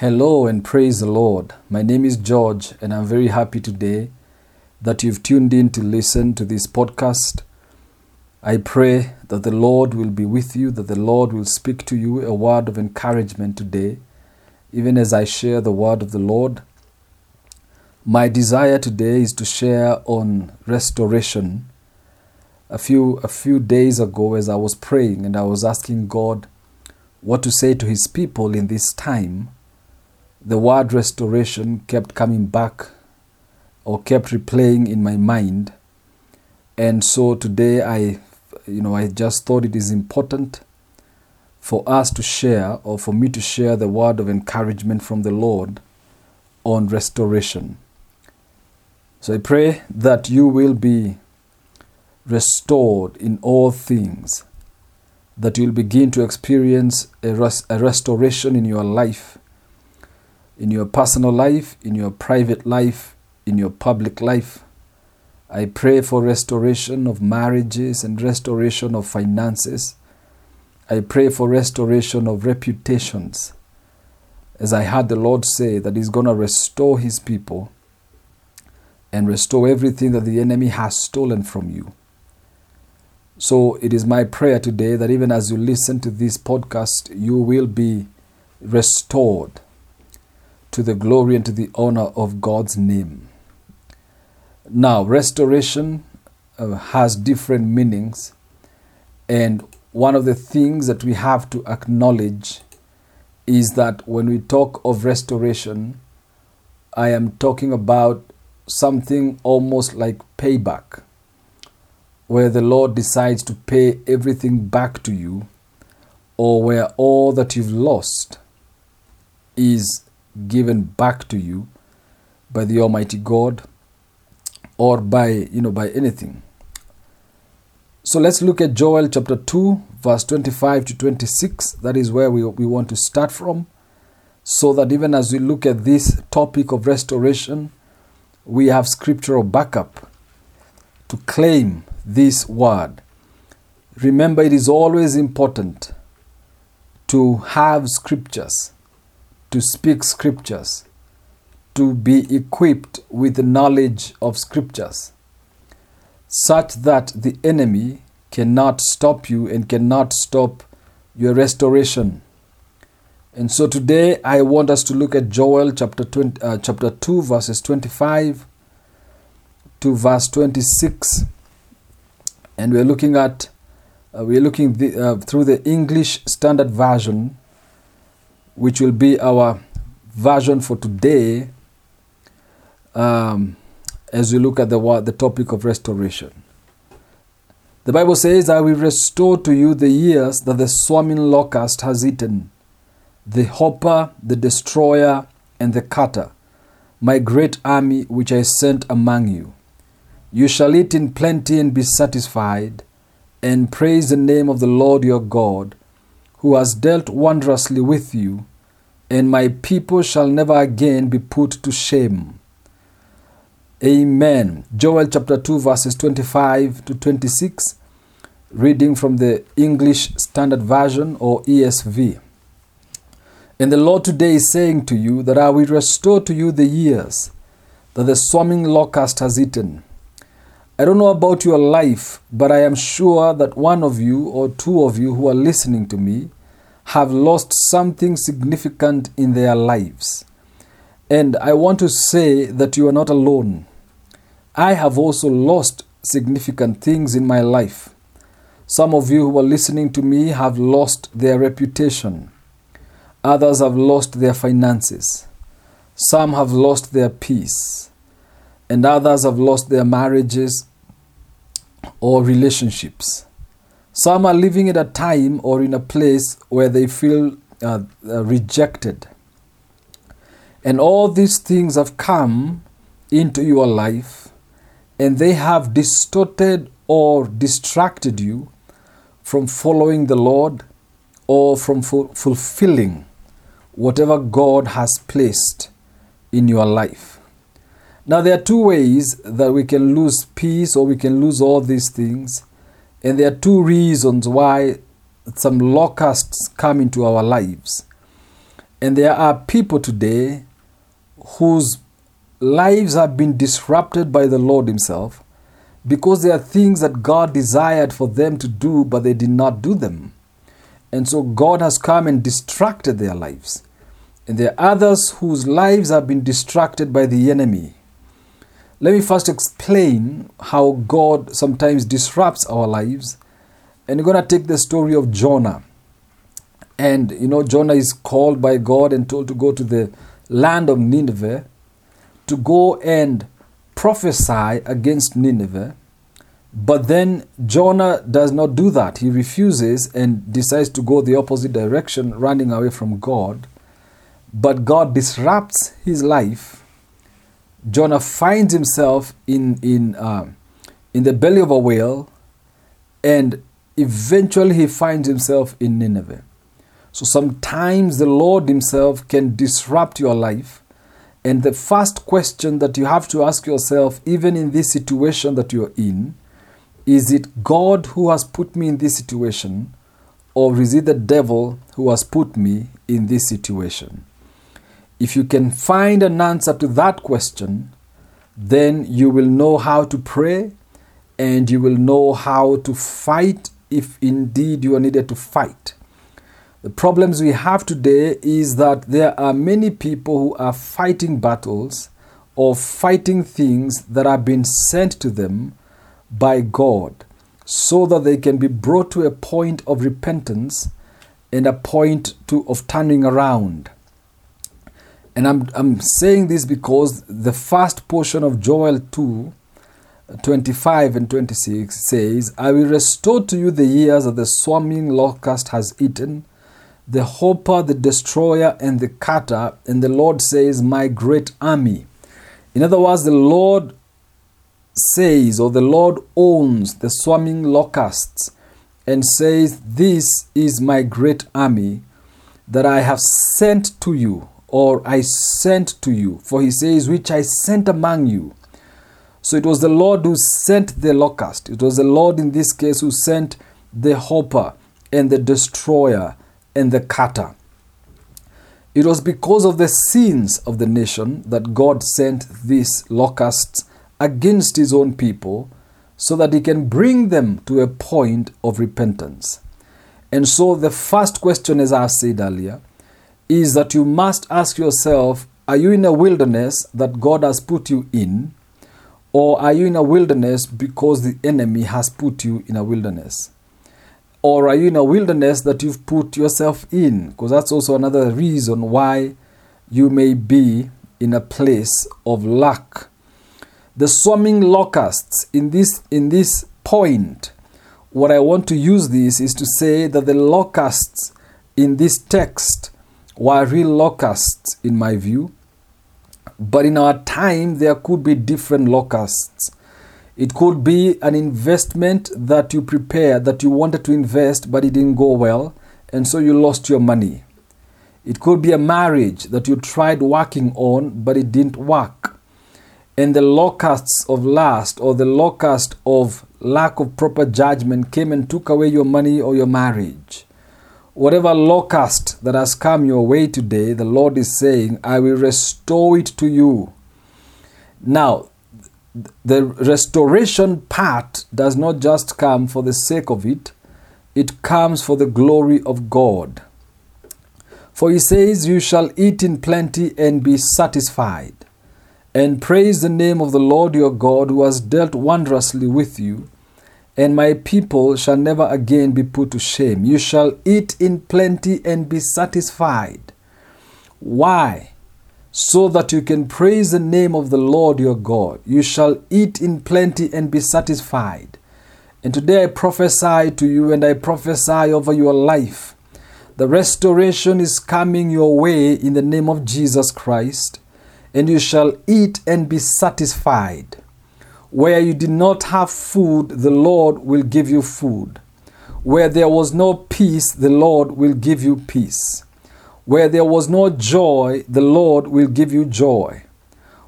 Hello and praise the Lord. My name is George, and I'm very happy today that you've tuned in to listen to this podcast. I pray that the Lord will be with you, that the Lord will speak to you a word of encouragement today, even as I share the word of the Lord. My desire today is to share on restoration. A few a few days ago as I was praying and I was asking God what to say to his people in this time, the word restoration kept coming back or kept replaying in my mind. And so today I you know I just thought it is important for us to share or for me to share the word of encouragement from the Lord on restoration. So I pray that you will be restored in all things, that you'll begin to experience a, res- a restoration in your life, in your personal life, in your private life, in your public life. I pray for restoration of marriages and restoration of finances. I pray for restoration of reputations. As I heard the Lord say that He's going to restore His people and restore everything that the enemy has stolen from you. So it is my prayer today that even as you listen to this podcast, you will be restored to the glory and to the honor of God's name. Now, restoration uh, has different meanings, and one of the things that we have to acknowledge is that when we talk of restoration, I am talking about something almost like payback, where the Lord decides to pay everything back to you, or where all that you've lost is given back to you by the Almighty God or by you know by anything. So let's look at Joel chapter 2, verse 25 to 26. That is where we, we want to start from. So that even as we look at this topic of restoration, we have scriptural backup to claim this word. Remember, it is always important to have scriptures, to speak scriptures, to be equipped with the knowledge of scriptures, such that the enemy cannot stop you and cannot stop your restoration. And so today I want us to look at Joel chapter 20, uh, chapter 2 verses 25 to verse 26 and we're looking at uh, we're looking the, uh, through the English Standard Version which will be our version for today um, as we look at the the topic of restoration. The Bible says, I will restore to you the years that the swarming locust has eaten, the hopper, the destroyer, and the cutter, my great army which I sent among you. You shall eat in plenty and be satisfied, and praise the name of the Lord your God, who has dealt wondrously with you, and my people shall never again be put to shame. Amen. Joel chapter 2, verses 25 to 26, reading from the English Standard Version or ESV. And the Lord today is saying to you that I will restore to you the years that the swarming locust has eaten. I don't know about your life, but I am sure that one of you or two of you who are listening to me have lost something significant in their lives. And I want to say that you are not alone. I have also lost significant things in my life. Some of you who are listening to me have lost their reputation. Others have lost their finances. Some have lost their peace. And others have lost their marriages or relationships. Some are living at a time or in a place where they feel uh, uh, rejected. And all these things have come into your life and they have distorted or distracted you from following the Lord or from fu- fulfilling whatever God has placed in your life. Now, there are two ways that we can lose peace or we can lose all these things, and there are two reasons why some locusts come into our lives. And there are people today whose lives have been disrupted by the Lord Himself because there are things that God desired for them to do, but they did not do them. And so God has come and distracted their lives. And there are others whose lives have been distracted by the enemy. Let me first explain how God sometimes disrupts our lives. And we're going to take the story of Jonah. And you know, Jonah is called by God and told to go to the land of Nineveh to go and prophesy against Nineveh. But then Jonah does not do that. He refuses and decides to go the opposite direction, running away from God. But God disrupts his life. Jonah finds himself in, in, uh, in the belly of a whale, and eventually he finds himself in Nineveh. So sometimes the Lord Himself can disrupt your life. And the first question that you have to ask yourself, even in this situation that you're in, is it God who has put me in this situation, or is it the devil who has put me in this situation? If you can find an answer to that question, then you will know how to pray and you will know how to fight if indeed you are needed to fight. The problems we have today is that there are many people who are fighting battles or fighting things that have been sent to them by God so that they can be brought to a point of repentance and a point to, of turning around. And I'm, I'm saying this because the first portion of Joel 2 25 and 26 says, I will restore to you the years that the swarming locust has eaten the hopper, the destroyer, and the cutter, and the Lord says, My great army. In other words, the Lord says, or the Lord owns the swarming locusts and says, This is my great army that I have sent to you, or I sent to you. For he says, Which I sent among you. So it was the Lord who sent the locust. It was the Lord in this case who sent the hopper and the destroyer and the cutter. It was because of the sins of the nation that God sent these locusts against his own people so that he can bring them to a point of repentance. And so, the first question, as I said earlier, is that you must ask yourself are you in a wilderness that God has put you in, or are you in a wilderness because the enemy has put you in a wilderness? Or are you in a wilderness that you've put yourself in? Because that's also another reason why you may be in a place of lack. The swarming locusts in this in this point, what I want to use this is to say that the locusts in this text were real locusts in my view. But in our time, there could be different locusts. It could be an investment that you prepared, that you wanted to invest, but it didn't go well, and so you lost your money. It could be a marriage that you tried working on, but it didn't work. And the locusts of lust or the locust of lack of proper judgment came and took away your money or your marriage. Whatever locust that has come your way today, the Lord is saying, I will restore it to you. Now, the restoration part does not just come for the sake of it, it comes for the glory of God. For he says, You shall eat in plenty and be satisfied, and praise the name of the Lord your God who has dealt wondrously with you, and my people shall never again be put to shame. You shall eat in plenty and be satisfied. Why? so that you can praise the name of the Lord your God. You shall eat in plenty and be satisfied. And today I prophesy to you and I prophesy over your life. The restoration is coming your way in the name of Jesus Christ, and you shall eat and be satisfied. Where you did not have food, the Lord will give you food. Where there was no peace, the Lord will give you peace. Where there was no joy, the Lord will give you joy.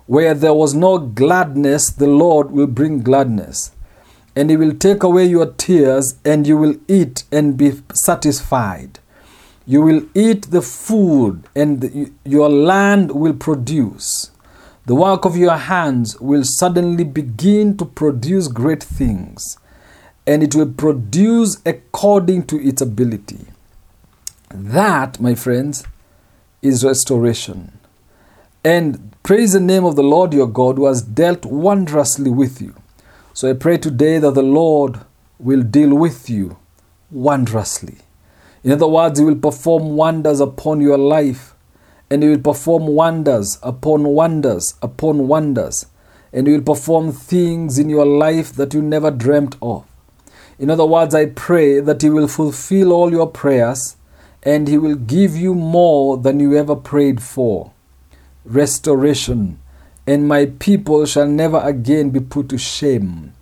Where there was no gladness, the Lord will bring gladness. And He will take away your tears, and you will eat and be satisfied. You will eat the food, and your land will produce. The work of your hands will suddenly begin to produce great things, and it will produce according to its ability. That, my friends, is restoration. And praise the name of the Lord your God who has dealt wondrously with you. So I pray today that the Lord will deal with you wondrously. In other words, He will perform wonders upon your life, and He will perform wonders upon wonders upon wonders, and He will perform things in your life that you never dreamt of. In other words, I pray that He will fulfill all your prayers and He will give you more than you ever prayed for. Restoration, and my people shall never again be put to shame.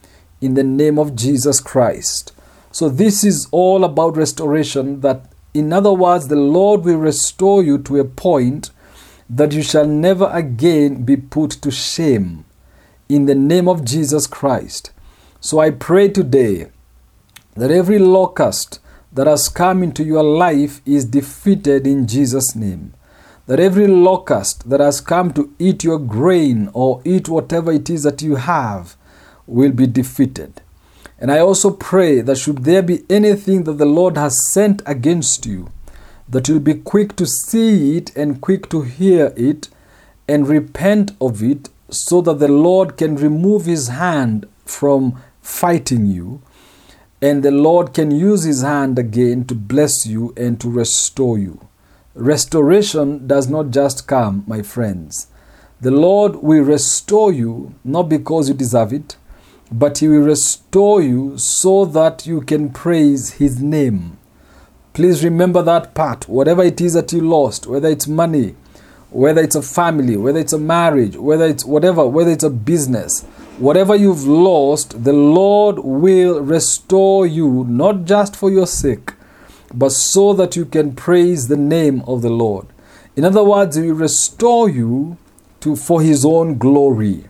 In the name of Jesus Christ. So, this is all about restoration. That, in other words, the Lord will restore you to a point that you shall never again be put to shame. In the name of Jesus Christ. So, I pray today that every locust that has come into your life is defeated in Jesus' name. That every locust that has come to eat your grain or eat whatever it is that you have will be defeated. And I also pray that should there be anything that the Lord has sent against you, that you'll be quick to see it and quick to hear it and repent of it so that the Lord can remove his hand from fighting you and the Lord can use his hand again to bless you and to restore you. Restoration does not just come, my friends. The Lord will restore you not because you deserve it, but He will restore you so that you can praise His name. Please remember that part. Whatever it is that you lost, whether it's money, whether it's a family, whether it's a marriage, whether it's whatever, whether it's a business, whatever you've lost, the Lord will restore you, not just for your sake, but so that you can praise the name of the Lord. In other words, He will restore you to for His own glory.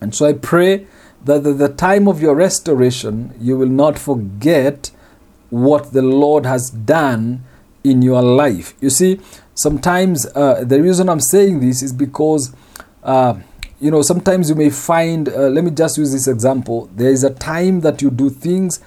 And so I pray that at the time of your restoration, you will not forget what the Lord has done in your life. You see, sometimes uh, the reason I'm saying this is because. Uh, you know, sometimes you may find, uh, let me just use this example. There is a time that you do things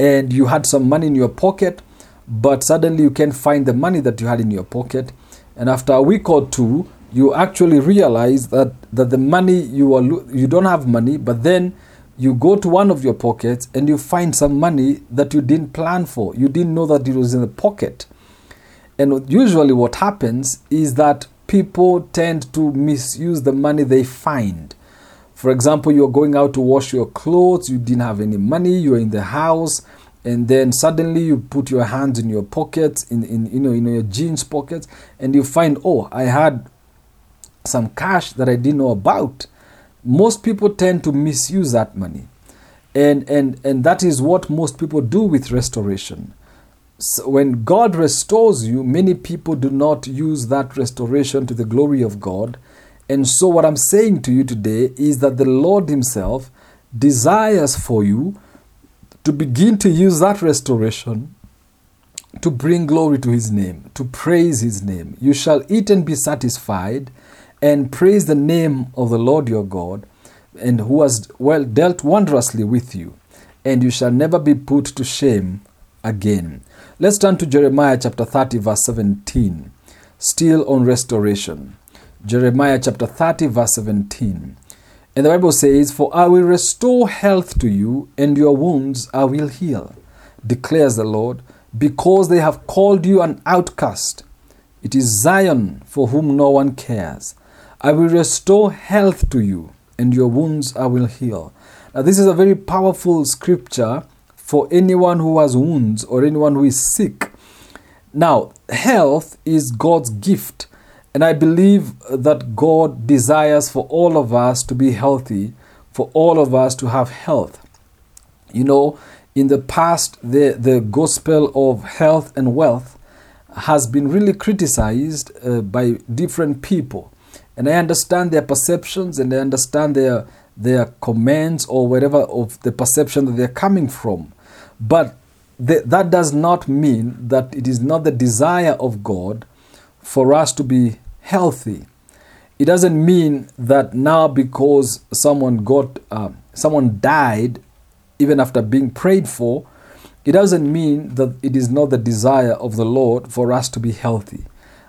and you had some money in your pocket, but suddenly you can't find the money that you had in your pocket. And after a week or two, you actually realize that, that the money you are you don't have money, but then you go to one of your pockets and you find some money that you didn't plan for. You didn't know that it was in the pocket. And usually, what happens is that people tend to misuse the money they find. For example, you're going out to wash your clothes, you didn't have any money, you're in the house, and then suddenly you put your hands in your pockets, in, in you know, in your jeans pockets, and you find, oh, I had some cash that I didn't know about. Most people tend to misuse that money. And, and, and that is what most people do with restoration so when God restores you, many people do not use that restoration to the glory of God. And so, what I'm saying to you today is that the Lord Himself desires for you to begin to use that restoration to bring glory to His name, to praise His name. You shall eat and be satisfied and praise the name of the Lord your God, and who has well dealt wondrously with you, and you shall never be put to shame again. Let's turn to Jeremiah chapter 30, verse 17. Still on restoration. Jeremiah chapter 30, verse 17. And the Bible says, For I will restore health to you, and your wounds I will heal, declares the Lord, because they have called you an outcast. It is Zion for whom no one cares. I will restore health to you, and your wounds I will heal. Now, this is a very powerful scripture for anyone who has wounds or anyone who is sick. Now, health is God's gift, and I believe that God desires for all of us to be healthy, for all of us to have health. You know, in the past, the, the gospel of health and wealth has been really criticized uh, by different people. And I understand their perceptions and I understand their, their comments or whatever of the perception that they're coming from. But th- that does not mean that it is not the desire of God for us to be healthy. It doesn't mean that now because someone got uh, someone died even after being prayed for, it doesn't mean that it is not the desire of the Lord for us to be healthy.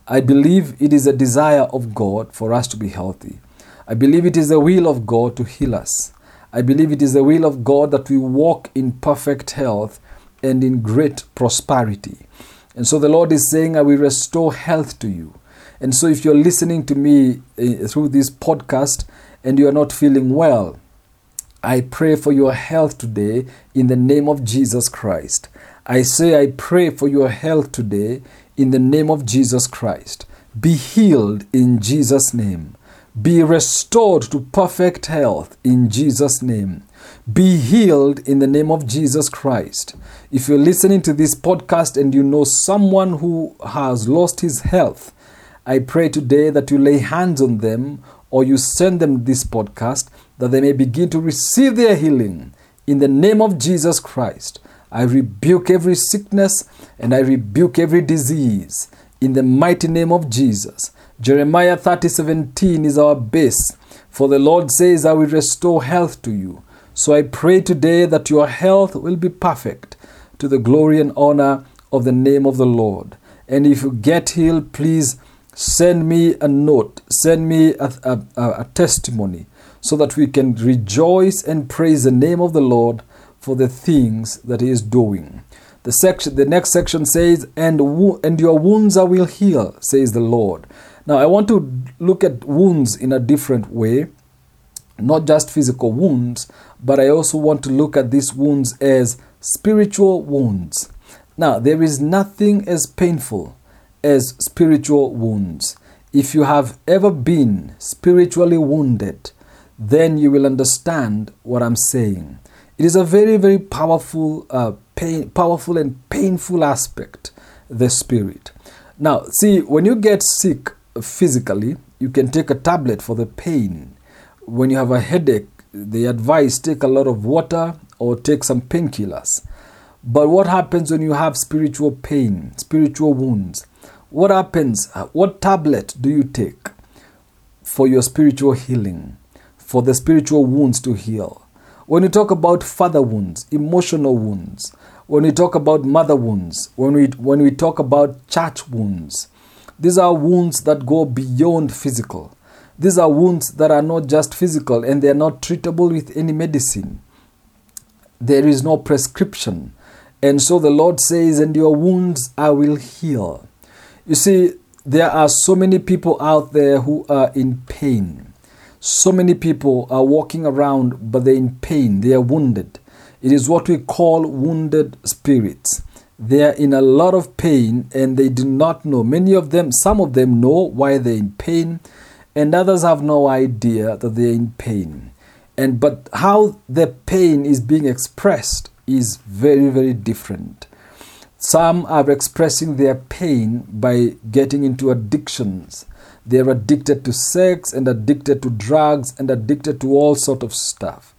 I believe it is a desire of God for us to be healthy. I believe it is the will of God to heal us. I believe it is the will of God that we walk in perfect health and in great prosperity. And so the Lord is saying, I will restore health to you. And so if you're listening to me uh, through this podcast and you are not feeling well, I pray for your health today in the name of Jesus Christ. I say, I pray for your health today in the name of Jesus Christ. Be healed in Jesus' name. Be restored to perfect health in Jesus' name. Be healed in the name of Jesus Christ. If you're listening to this podcast and you know someone who has lost his health, I pray today that you lay hands on them or you send them this podcast that they may begin to receive their healing in the name of Jesus Christ. I rebuke every sickness and I rebuke every disease in the mighty name of Jesus. Jeremiah 30 17 is our base. For the Lord says, I will restore health to you. So I pray today that your health will be perfect to the glory and honor of the name of the Lord. And if you get healed, please send me a note, send me a, a, a, testimony so that we can rejoice and praise the name of the Lord for the things that He is doing. The section, the next section says, "And and your wounds I will heal," says the Lord. Now I want to look at wounds in a different way, not just physical wounds, but I also want to look at these wounds as spiritual wounds. Now there is nothing as painful as spiritual wounds. If you have ever been spiritually wounded, then you will understand what I'm saying. It is a very, very powerful, uh, pain, powerful and painful aspect, the spirit. Now, see, when you get sick physically, you can take a tablet for the pain. When you have a headache, they advise take a lot of water or take some painkillers. But what happens when you have spiritual pain, spiritual wounds? What happens? What tablet do you take for your spiritual healing, for the spiritual wounds to heal? When we talk about father wounds, emotional wounds, when we talk about mother wounds, when we, when we talk about church wounds, these are wounds that go beyond physical. These are wounds that are not just physical and they are not treatable with any medicine. There is no prescription. And so the Lord says, And your wounds I will heal. You see, there are so many people out there who are in pain. So many people are walking around, but they're in pain, they are wounded. It is what we call wounded spirits. They are in a lot of pain and they do not know. Many of them, some of them know why they're in pain, and others have no idea that they're in pain. And but how the pain is being expressed is very, very different. Some are expressing their pain by getting into addictions. They're addicted to sex and addicted to drugs and addicted to all sort of stuff.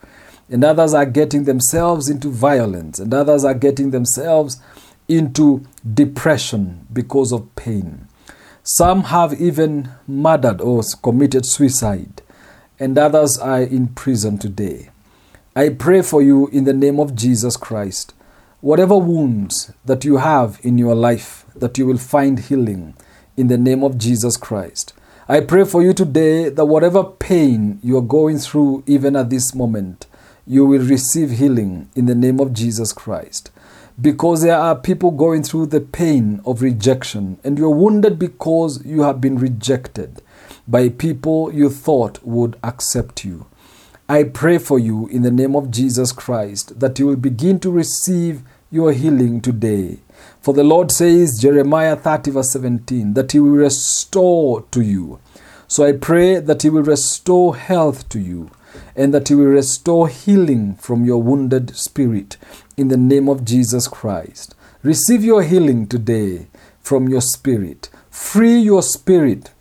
And others are getting themselves into violence and others are getting themselves into depression because of pain. Some have even murdered or committed suicide, and others are in prison today. I pray for you in the name of Jesus Christ whatever wounds that you have in your life, that you will find healing in the name of Jesus Christ. I pray for you today that whatever pain you are going through, even at this moment, you will receive healing in the name of Jesus Christ. Because there are people going through the pain of rejection, and you're wounded because you have been rejected by people you thought would accept you. I pray for you in the name of Jesus Christ that you will begin to receive your healing today. For the Lord says, Jeremiah 30, verse 17, that He will restore to you. So I pray that He will restore health to you and that He will restore healing from your wounded spirit in the name of Jesus Christ. Receive your healing today from your spirit. Free your spirit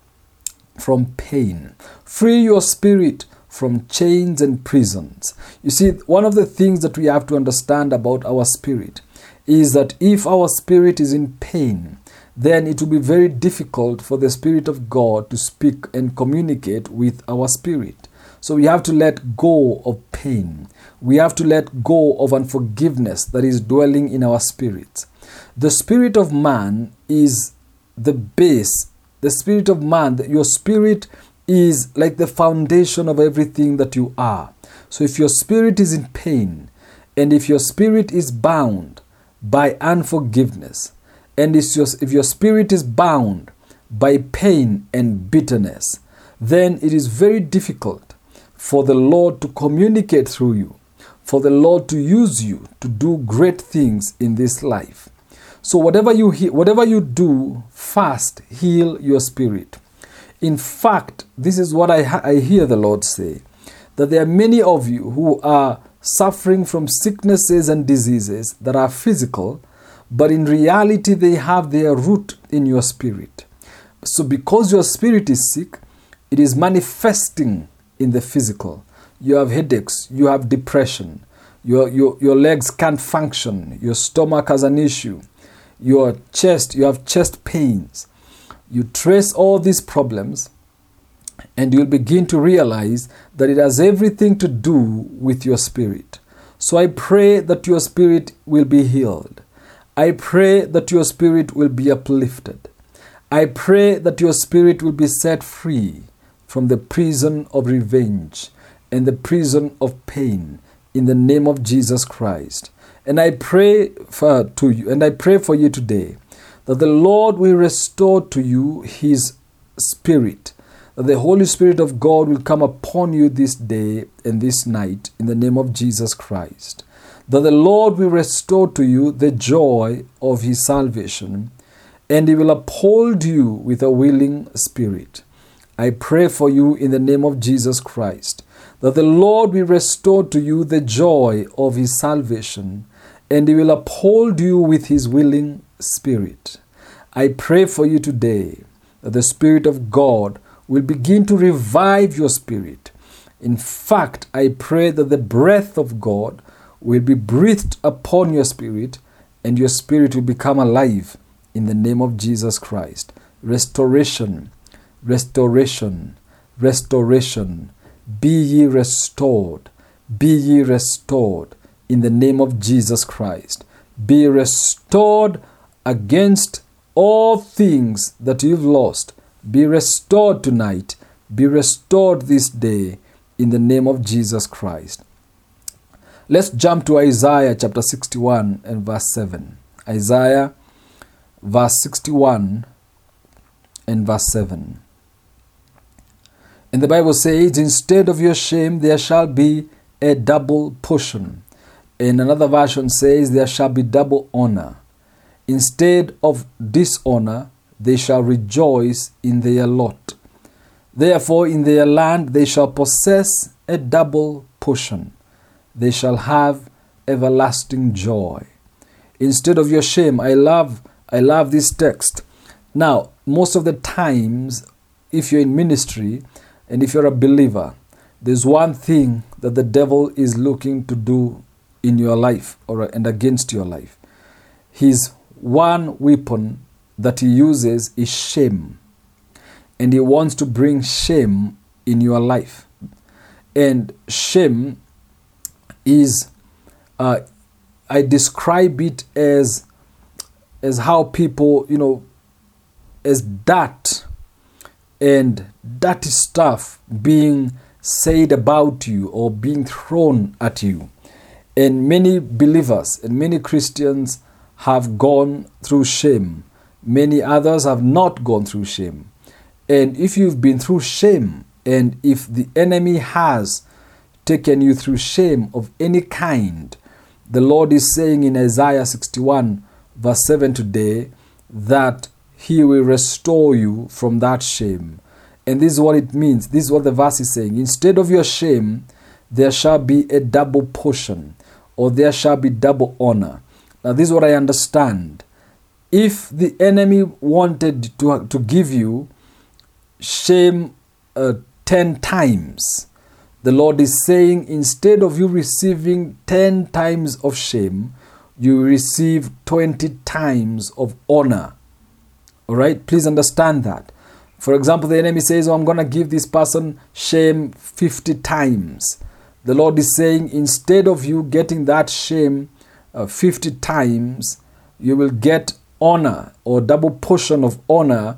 from pain. Free your spirit from chains and prisons. You see, one of the things that we have to understand about our spirit is that if our spirit is in pain, then it will be very difficult for the Spirit of God to speak and communicate with our spirit. So we have to let go of pain. We have to let go of unforgiveness that is dwelling in our spirits. The spirit of man is the base. The spirit of man, your spirit is like the foundation of everything that you are. So if your spirit is in pain, and if your spirit is bound by unforgiveness, and if your spirit is bound by pain and bitterness, then it is very difficult for the Lord to communicate through you, for the Lord to use you to do great things in this life. So whatever you he- whatever you do, fast heal your spirit. In fact, this is what I, ha- I hear the Lord say that there are many of you who are suffering from sicknesses and diseases that are physical, but in reality, they have their root in your spirit. So, because your spirit is sick, it is manifesting in the physical. You have headaches, you have depression, your, your, your legs can't function, your stomach has an issue, your chest, you have chest pains. You trace all these problems and you'll begin to realize that it has everything to do with your spirit. So I pray that your spirit will be healed. I pray that your spirit will be uplifted. I pray that your spirit will be set free from the prison of revenge and the prison of pain in the name of Jesus Christ. And I pray for to you and I pray for you today that the Lord will restore to you his spirit the Holy Spirit of God will come upon you this day and this night in the name of Jesus Christ. That the Lord will restore to you the joy of His salvation and He will uphold you with a willing spirit. I pray for you in the name of Jesus Christ that the Lord will restore to you the joy of His salvation and He will uphold you with His willing spirit. I pray for you today that the Spirit of God will begin to revive your spirit. In fact, I pray that the breath of God will be breathed upon your spirit and your spirit will become alive in the name of Jesus Christ. Restoration, restoration, restoration. Be ye restored, be ye restored in the name of Jesus Christ. Be restored against all things that you've lost be restored tonight. Be restored this day in the name of Jesus Christ. Let's jump to Isaiah chapter 61 and verse 7. Isaiah verse 61 and verse 7. And the Bible says, Instead of your shame, there shall be a double portion. In another version says, There shall be double honor. Instead of dishonor, they shall rejoice in their lot. Therefore, in their land they shall possess a double portion. They shall have everlasting joy. Instead of your shame, I love, I love this text. Now, most of the times, if you're in ministry and if you're a believer, there's one thing that the devil is looking to do in your life or and against your life. His one weapon that he uses is shame. And he wants to bring shame in your life. And shame is, uh, I describe it as, as how people, you know, as dirt and dirty stuff being said about you or being thrown at you. And many believers and many Christians have gone through shame Many others have not gone through shame. And if you've been through shame, and if the enemy has taken you through shame of any kind, the Lord is saying in Isaiah 61, verse 7 today, that He will restore you from that shame. And this is what it means. This is what the verse is saying. Instead of your shame, there shall be a double portion, or there shall be double honor. Now, this is what I understand if the enemy wanted to, to give you shame uh, 10 times, the Lord is saying, instead of you receiving 10 times of shame, you receive 20 times of honor. All right? Please understand that. For example, the enemy says, oh, I'm going to give this person shame 50 times. The Lord is saying, instead of you getting that shame uh, 50 times, you will get honor or double portion of honor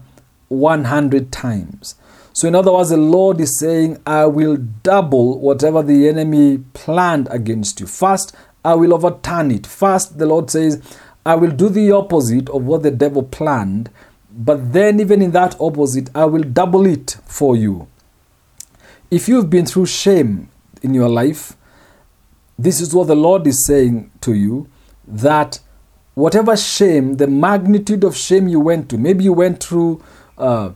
100 times. So, in other words, the Lord is saying, I will double whatever the enemy planned against you. First, I will overturn it. First, the Lord says, I will do the opposite of what the devil planned, but then, even in that opposite, I will double it for you. If you've been through shame in your life, this is what the Lord is saying to you that whatever shame, the magnitude of shame you went to, maybe you went through, uh,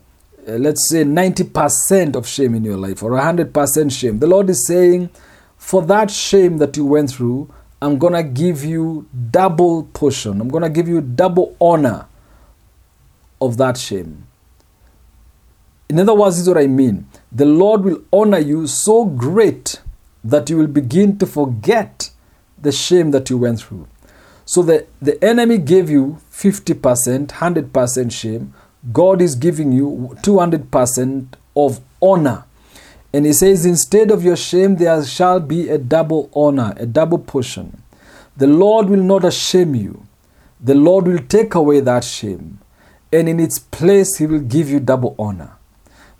let's say, 90% of shame in your life or 100% shame. The Lord is saying, for that shame that you went through, I'm going to give you double portion. I'm going to give you double honor of that shame. In other words, this is what I mean. The Lord will honor you so great that you will begin to forget the shame that you went through. So the, the enemy gave you 50%, 100% shame. God is giving you 200% of honor. And he says, instead of your shame, there shall be a double honor, a double portion. The Lord will not shame you. The Lord will take away that shame and in its place he will give you double honor.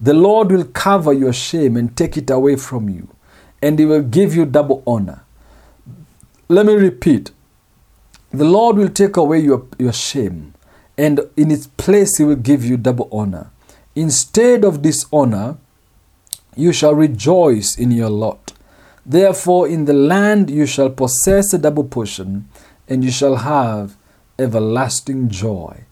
The Lord will cover your shame and take it away from you, and he will give you double honor. Let me repeat the Lord will take away your, your shame, and in its place he will give you double honor. Instead of dishonor, you shall rejoice in your lot. Therefore, in the land you shall possess a double portion, and you shall have everlasting joy.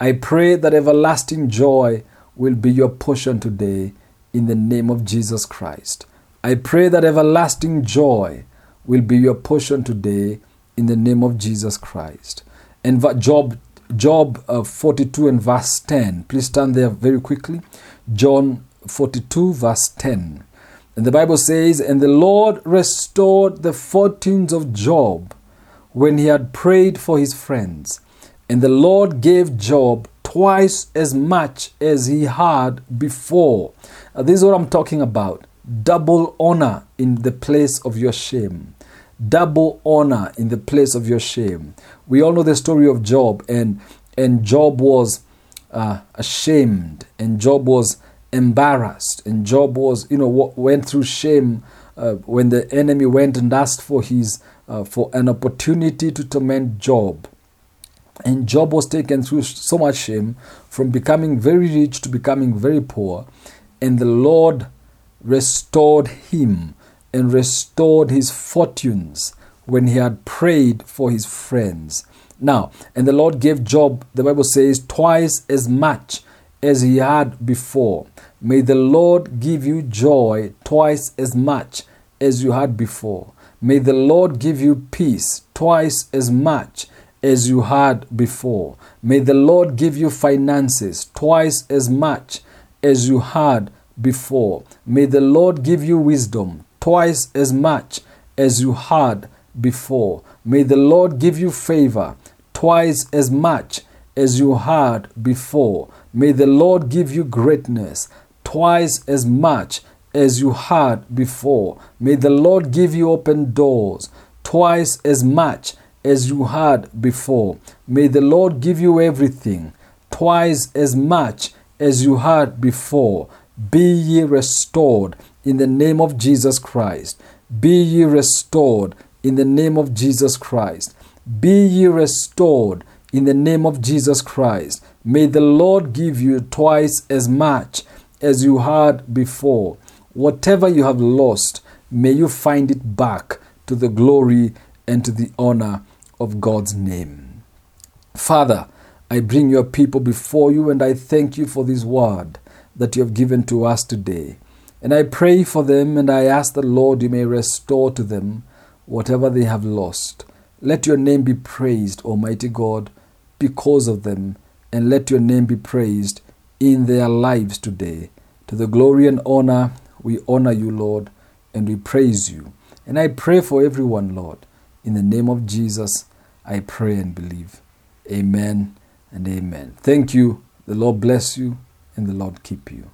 I pray that everlasting joy will be your portion today in the name of Jesus Christ. I pray that everlasting joy will be your portion today in the name of Jesus Christ. And Job Job uh, 42 and verse 10. Please stand there very quickly. Job 42 verse 10. And the Bible says, And the Lord restored the fortunes of Job when he had prayed for his friends. And the Lord gave Job twice as much as he had before. Uh, this is what I'm talking about. Double honor in the place of your shame. Double honor in the place of your shame. We all know the story of Job, and, and Job was uh, ashamed, and Job was embarrassed, and Job was, you know, went through shame uh, when the enemy went and asked for his uh, for an opportunity to torment Job. And Job was taken through so much shame from becoming very rich to becoming very poor. And the Lord restored him and restored his fortunes when he had prayed for his friends. Now, and the Lord gave Job, the Bible says, twice as much as he had before. May the Lord give you joy twice as much as you had before. May the Lord give you peace twice as much as you had before. May the Lord give you finances twice as much as you had before. May the Lord give you wisdom twice as much as you had before. May the Lord give you favor twice as much as you had before. May the Lord give you greatness twice as much as you had before. May the Lord give you open doors twice as much as you had before. May the Lord give you everything, twice as much as you had before. Be ye restored in the name of Jesus Christ. Be ye restored in the name of Jesus Christ. Be ye restored in the name of Jesus Christ. May the Lord give you twice as much as you had before. Whatever you have lost, may you find it back to the glory and to the honor of God's name. Father, I bring your people before you and I thank you for this word that you have given to us today. And I pray for them and I ask the Lord you may restore to them whatever they have lost. Let your name be praised, Almighty God, because of them, and let your name be praised in their lives today. To the glory and honor, we honor you, Lord, and we praise you. And I pray for everyone, Lord, in the name of Jesus. I pray and believe. Amen and amen. Thank you. The Lord bless you and the Lord keep you.